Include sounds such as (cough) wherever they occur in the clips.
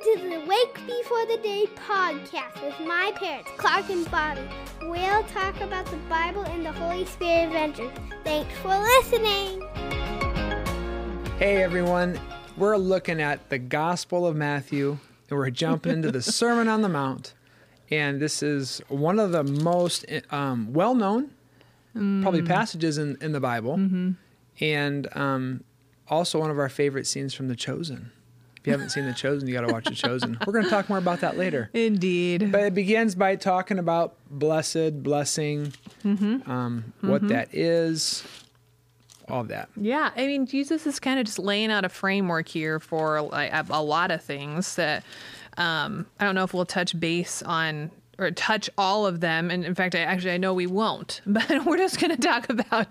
to the Wake Before the Day podcast with my parents, Clark and Bobbie. We'll talk about the Bible and the Holy Spirit adventures. Thanks for listening. Hey everyone, we're looking at the Gospel of Matthew, and we're jumping into the (laughs) Sermon on the Mount. And this is one of the most um, well known, probably passages in, in the Bible, and um, also one of our favorite scenes from The Chosen. If you haven't seen The Chosen, you got to watch The Chosen. We're going to talk more about that later. Indeed. But it begins by talking about blessed, blessing, um, what that is, all of that. Yeah, I mean, Jesus is kind of just laying out a framework here for like a, a lot of things that um, I don't know if we'll touch base on or touch all of them. And in fact, I actually I know we won't, (laughs) but we're just going to talk about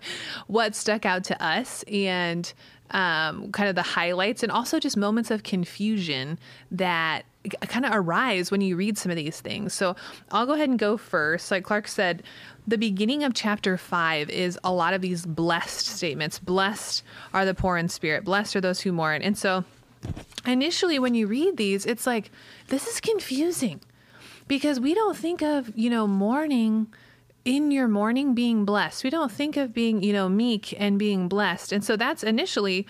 what stuck out to us and um, kind of the highlights and also just moments of confusion that kind of arise when you read some of these things. So I'll go ahead and go first. Like Clark said, the beginning of chapter five is a lot of these blessed statements. Blessed are the poor in spirit, blessed are those who mourn. And so initially, when you read these, it's like, this is confusing because we don't think of, you know, mourning in your mourning being blessed. We don't think of being, you know, meek and being blessed. And so that's initially,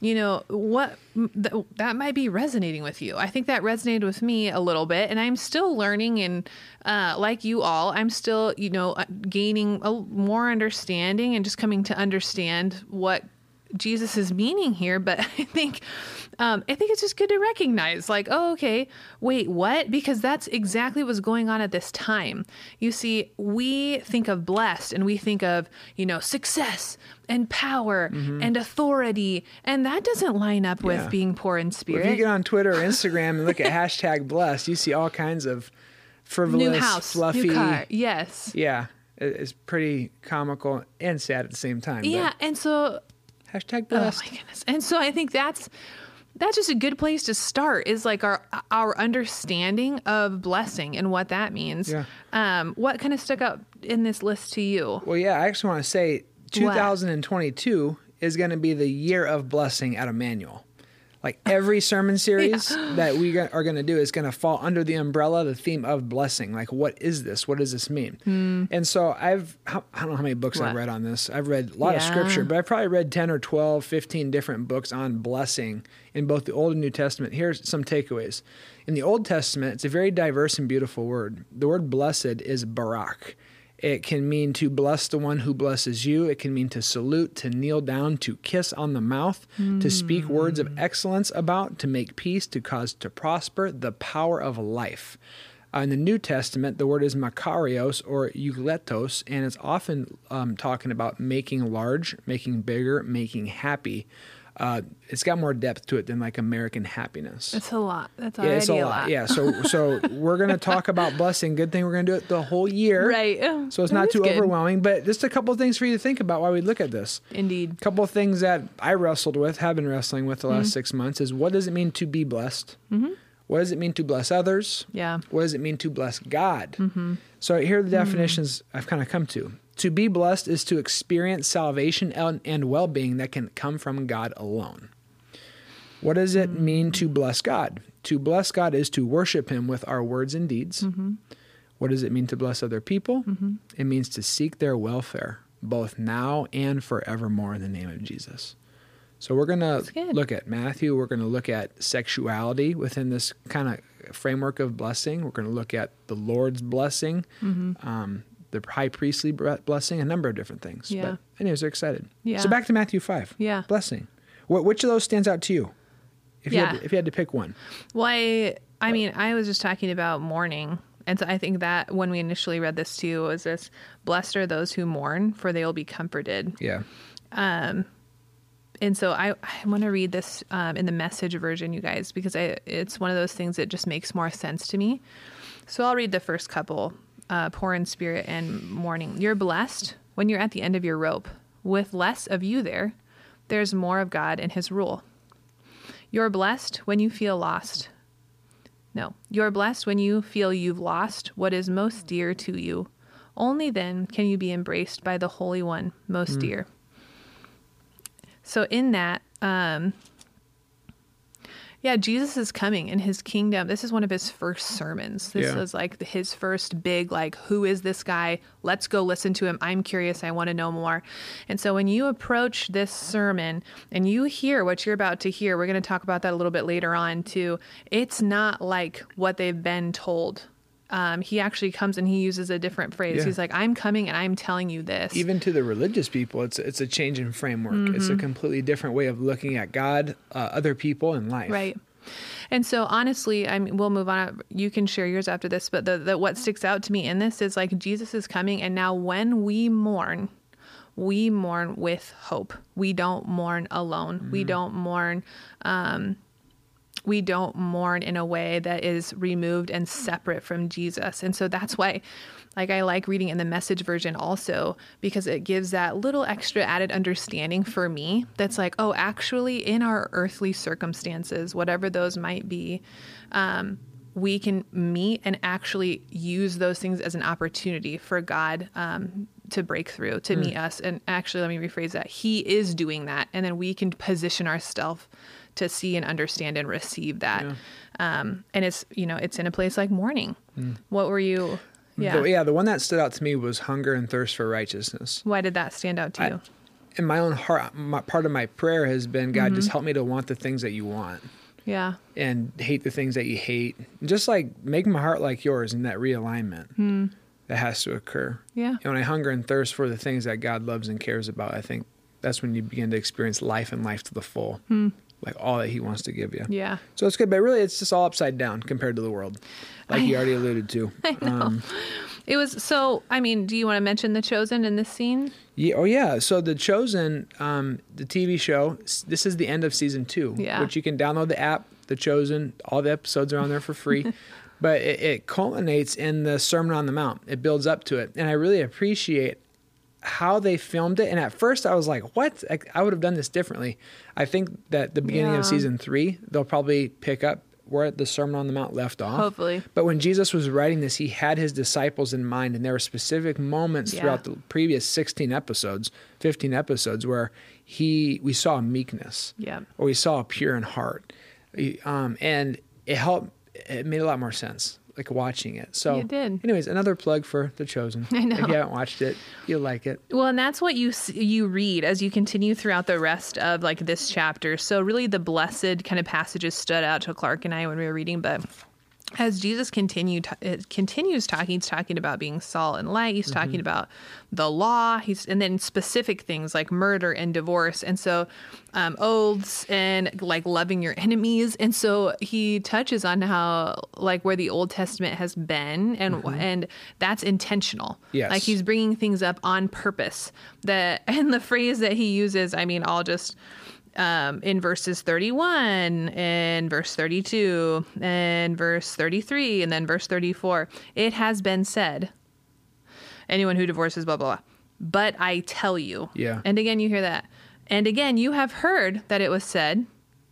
you know, what th- that might be resonating with you. I think that resonated with me a little bit, and I'm still learning. And uh, like you all, I'm still, you know, uh, gaining a, more understanding and just coming to understand what Jesus is meaning here. But (laughs) I think, um, I think it's just good to recognize, like, oh, okay, wait, what? Because that's exactly what's going on at this time. You see, we think of blessed, and we think of, you know, success and power and authority, and that doesn't line up with Yeah. being poor in spirit. If you get on Twitter or (laughs) Instagram and look at hashtag blessed, you see all kinds of frivolous, new house, fluffy. new car, yes. Yeah, it's pretty comical and sad at the same time. but Yeah, and so Hashtag Oh my goodness. And so I think that's that's just a good place to start is like our our understanding of blessing and what that means. Yeah. Um what kind of stuck out in this list to you? well, yeah, I actually want to say 2022 is going to be the year of blessing at Emmanuel. Like every sermon (laughs) series that we are going to do is going to fall under the umbrella, the theme of blessing. Like, what is this? What does this mean? And so I've, I don't know how many books I've Hmm. Read on this. I've read a lot of scripture, but I've probably read 10 or 12, 15 different books on blessing in both the Old and New Testament. Here's some takeaways. In the Old Testament, it's a very diverse and beautiful word. The word blessed is barak. It can mean to bless the one who blesses you. It can mean to salute, to kneel down, to kiss on the mouth, to speak words of excellence about, to make peace, to cause to prosper, the power of life. Uh, in the New Testament, the word is makarios or eulogetos, and it's often um, talking about making large, making bigger, making happy. Uh, it's got more depth to it than like American happiness. That's a lot. That's yeah, already it's a lot. Yeah, so so (laughs) we're gonna talk about blessing. Good thing we're gonna do it the whole year, Right. So it's That not too good. overwhelming. But just a couple of things for you to think about while we look at this. Indeed. A couple of things that I wrestled with, have been wrestling with the last Mm-hmm. six months, is what does it mean to be blessed? What does it mean to bless others? Yeah. What does it mean to bless God? Mm-hmm. So here are the definitions I've kind of come to. To be blessed is to experience salvation and, well being that can come from God alone. What does it mm. mean to bless God? To bless God is to worship Him with our words and deeds. Mm-hmm. What does it mean to bless other people? Mm-hmm. It means to seek their welfare, both now and forevermore, in the name of Jesus. So we're going to look at Matthew. We're going to look at sexuality within this kind of framework of blessing. We're going to look at the Lord's blessing, mm-hmm. um, the high priestly blessing, a number of different things. Yeah. But anyways, they're excited. Yeah. So back to Matthew 5. Yeah. Blessing. Wh- which of those stands out to you? If, you had Yeah. to, if you had to pick one. Well, I, I mean, I was just talking about mourning. And so I think that when we initially read this too, was this blessed are those who mourn, for they will be comforted. Yeah. Um, and so I, I want to read this um, in the message version, you guys, because I, it's one of those things that just makes more sense to me. So I'll read the first couple uh, poor in spirit and mourning. You're blessed when you're at the end of your rope. With less of you there, there's more of God and His rule. You're blessed when you feel lost. No, you're blessed when you feel you've lost what is most dear to you. Only then can you be embraced by the Holy One most dear. So in that, um, yeah, Jesus is coming in his kingdom. This is one of his first sermons. This Yeah. is like his first big, like, who is this guy? Let's go listen to him. I'm curious. I want to know more. And so when you approach this sermon and you hear what you're about to hear, we're going to talk about that a little bit later on too. It's not like what they've been told. Um, he actually comes and he uses a different phrase. Yeah. He's like, I'm coming and I'm telling you this. Even to the religious people, it's it's a change in framework. It's a Mm-hmm. completely different way of looking at God, uh, other people, and life. Right. And so honestly, I mean, we'll move on. You can share yours after this, but the, the what sticks out to me in this is like Jesus is coming, and now when we mourn, we mourn with hope. We don't mourn alone. We don't mourn. Um, we don't mourn in a way that is removed and separate from Jesus. And so that's why like I like reading in the message version also because it gives that little extra added understanding for me that's like, oh, actually in our earthly circumstances, whatever those might be, um, we can meet and actually use those things as an opportunity for God um, to break through, to meet us. And actually, let me rephrase that. He is doing that. And then we can position ourselves to see and understand and receive that. Um, and it's, you know, it's in a place like mourning. What were you? Yeah. The, yeah, the one that stood out to me was hunger and thirst for righteousness. Why did that stand out to I- you? In my own heart, my, part of my prayer has been, God, Mm-hmm. just help me to want the things that you want yeah. and hate the things that you hate. Just like make my heart like yours in that realignment that has to occur. Hmm. Yeah. And when I hunger and thirst for the things that God loves and cares about, I think that's when you begin to experience life and life to the full, like all that He wants to give you. Yeah. So it's good, but really, it's just all upside down compared to the world, like you already alluded to. (laughs) I know. Um, It was so, I mean, do you want to mention The Chosen in this scene? Yeah, oh yeah. So the Chosen, um, the TV show. This is the end of season two, Yeah. which you can download the app. The Chosen, all the episodes are on there for free, (laughs) but it, it culminates in the Sermon on the Mount. It builds up to it, and I really appreciate how they filmed it. And at first, I was like, "What? I, I would have done this differently." I think that the beginning Yeah. of season three, they'll probably pick up where the Sermon on the Mount left off. Hopefully. But when Jesus was writing this, he had his disciples in mind, and there were specific moments Yeah. throughout the previous 16 episodes, 15 episodes, where he we saw meekness, Yeah. or we saw a pure in heart, um, and it helped. It made a lot more sense, like watching it. So, you did. anyways, another plug for The Chosen. (laughs) I know. If you haven't watched it, you'll like it. Well, and that's what you you read as you continue throughout the rest of like this chapter. So really, the blessed kind of passages stood out to Clark and I when we were reading, but. As Jesus continued, it uh, continues talking, he's talking about being salt and light. He's talking mm-hmm. about the law. He's and then specific things like murder and divorce, and so um, oaths and like loving your enemies. And so he touches on how like where the Old Testament has been, and mm-hmm. and that's intentional. Yes. like he's bringing things up on purpose. That (laughs) and the phrase that he uses, I mean, I'll just um, in verses 31 and verse 32 and verse 33 and then verse 34, it has been said, anyone who divorces, blah, blah, blah. But I tell you. Yeah. And again, you hear that. And again, you have heard that it was said,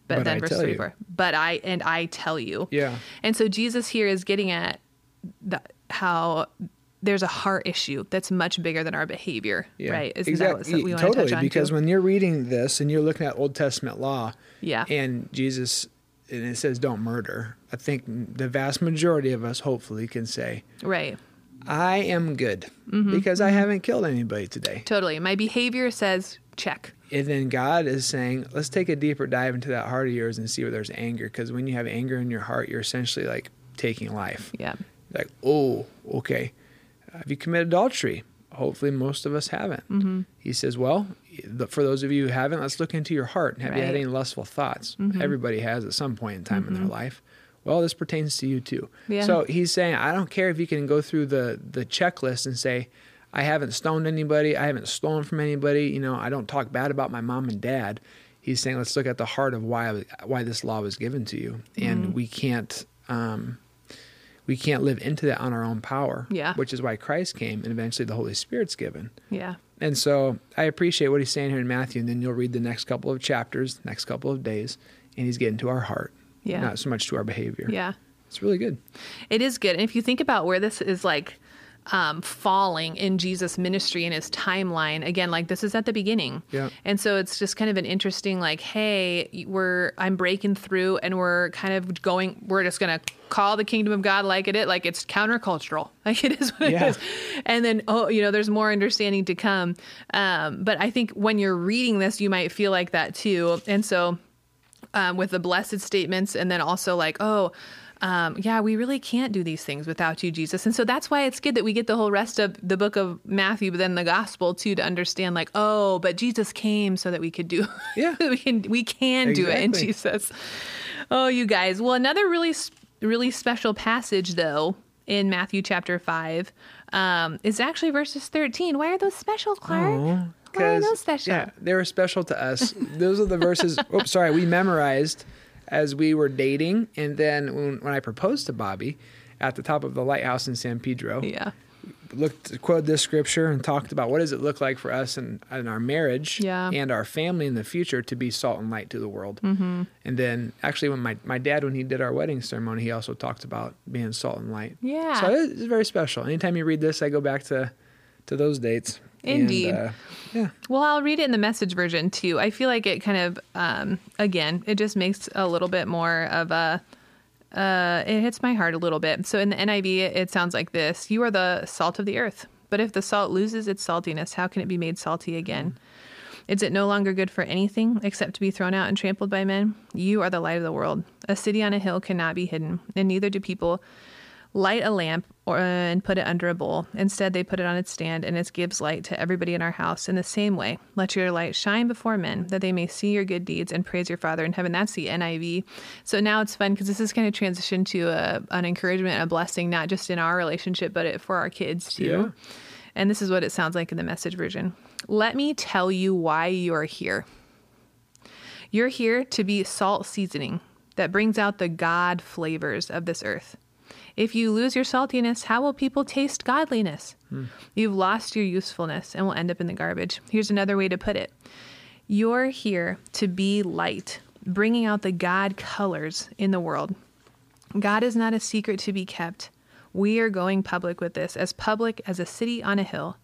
but, But then I verse tell you. 34, but I, and I tell you. Yeah. And so Jesus here is getting at the, how there's a heart issue that's much bigger than our behavior, Yeah, right? Isn't exactly. that what we want totally, to because too? when you're reading this and you're looking at Old Testament law, Yeah. and Jesus, and it says don't murder. I think the vast majority of us, hopefully, can say, right. I am good Mm-hmm, because I haven't killed anybody today. Totally. My behavior says check. And then God is saying, let's take a deeper dive into that heart of yours and see where there's anger. Because when you have anger in your heart, you're essentially like taking life. Yeah. Like, oh, okay. Have you committed adultery? Hopefully, most of us haven't. Mm-hmm. He says, well, for those of you who haven't, let's look into your heart. Have you had any lustful thoughts? Mm-hmm. Everybody has at some point in time in their life. Well, this pertains to you too. Yeah. So he's saying, I don't care if you can go through the the checklist and say, I haven't stoned anybody, I haven't stolen from anybody, you know, I don't talk bad about my mom and dad. He's saying, let's look at the heart of why why this law was given to you, Mm-hmm. and we can't. Um, we can't live into that on our own power. Yeah. Which is why Christ came and eventually the Holy Spirit's given. Yeah. And so I appreciate what he's saying here in Matthew. And then you'll read the next couple of chapters, next couple of days, and he's getting to our heart, Yeah. not so much to our behavior. Yeah. It's really good. It is good. And if you think about where this is like um, falling in Jesus' ministry and his timeline. Again, like this is at the beginning. Yeah. And so it's just kind of an interesting, like, hey, we're I'm breaking through and we're kind of going, we're just gonna call the kingdom of God like it is, like it's countercultural, (laughs) like it is what Yeah. it is. And then oh, you know, there's more understanding to come. Um, but I think when you're reading this, you might feel like that too. And so um, with the blessed statements, and then also like, oh, um, yeah, we really can't do these things without you, Jesus. And so that's why it's good that we get the whole rest of the book of Matthew, but then the gospel too, to understand like, oh, but Jesus came so that we could do, (laughs) Yeah. we can we can do it in Exactly. Jesus. Oh, you guys. Well, another really really special passage though in Matthew chapter five um, is actually verses thirteen. Why are those special, Clark? Why are those special? Yeah, they were special to us. Those are the verses. (laughs) oops, sorry, we memorized as we were dating, and then when, when I proposed to Bobbie at the top of the lighthouse in San Pedro, Yeah. looked quoted this scripture and talked about what does it look like for us and in, our marriage Yeah. and our family in the future to be salt and light to the world. Mm-hmm. And then actually, when my my dad when he did our wedding ceremony, he also talked about being salt and light. Yeah. so it's very special. Anytime you read this, I go back to to those dates. And, Indeed. uh, yeah. Well, I'll read it in the message version too. I feel like it kind of, um, again, it just makes a little bit more of a, uh, it hits my heart a little bit. So in the NIV, it, it sounds like this You are the salt of the earth. But if the salt loses its saltiness, how can it be made salty again? Is it no longer good for anything except to be thrown out and trampled by men? You are the light of the world. A city on a hill cannot be hidden, and neither do people light a lamp or uh, and put it under a bowl. Instead, they put it on its stand, and it gives light to everybody in our house. In the same way, let your light shine before men, that they may see your good deeds and praise your Father in heaven. That's the NIV. So now it's fun because this is kind of transition to a, an encouragement, a blessing, not just in our relationship, but it, for our kids too. Yeah. And this is what it sounds like in the message version. Let me tell you why you're here. You're here to be salt seasoning that brings out the God flavors of this earth. If you lose your saltiness, how will people taste godliness? You've lost your usefulness and will end up in the garbage. Here's another way to put it You're here to be light, bringing out the God colors in the world. God is not a secret to be kept. We are going public with this, as public as a city on a hill.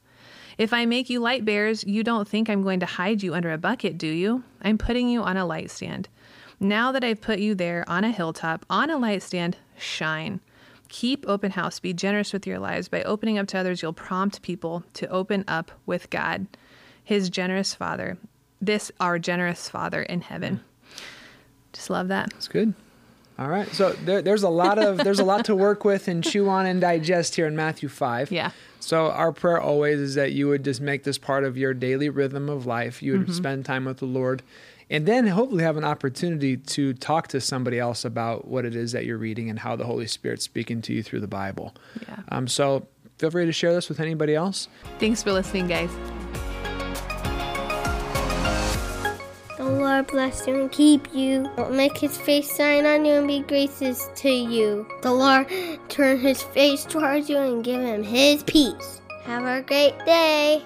If I make you light bearers, you don't think I'm going to hide you under a bucket, do you? I'm putting you on a light stand. Now that I've put you there on a hilltop, on a light stand, shine. Keep open house. Be generous with your lives. By opening up to others, you'll prompt people to open up with God, His generous Father. This, our generous Father in heaven. Just love that. It's good. All right. So there, there's a lot of there's a lot to work with and chew on and digest here in Matthew five. Yeah. So our prayer always is that you would just make this part of your daily rhythm of life. You would Mm-hmm. spend time with the Lord, and then hopefully have an opportunity to talk to somebody else about what it is that you're reading and how the Holy Spirit's speaking to you through the Bible. Yeah. Um, so feel free to share this with anybody else. Thanks for listening, guys. The Lord bless you and keep you. Make his face shine on you and be gracious to you. The Lord turn his face towards you and give him his peace. Have a great day.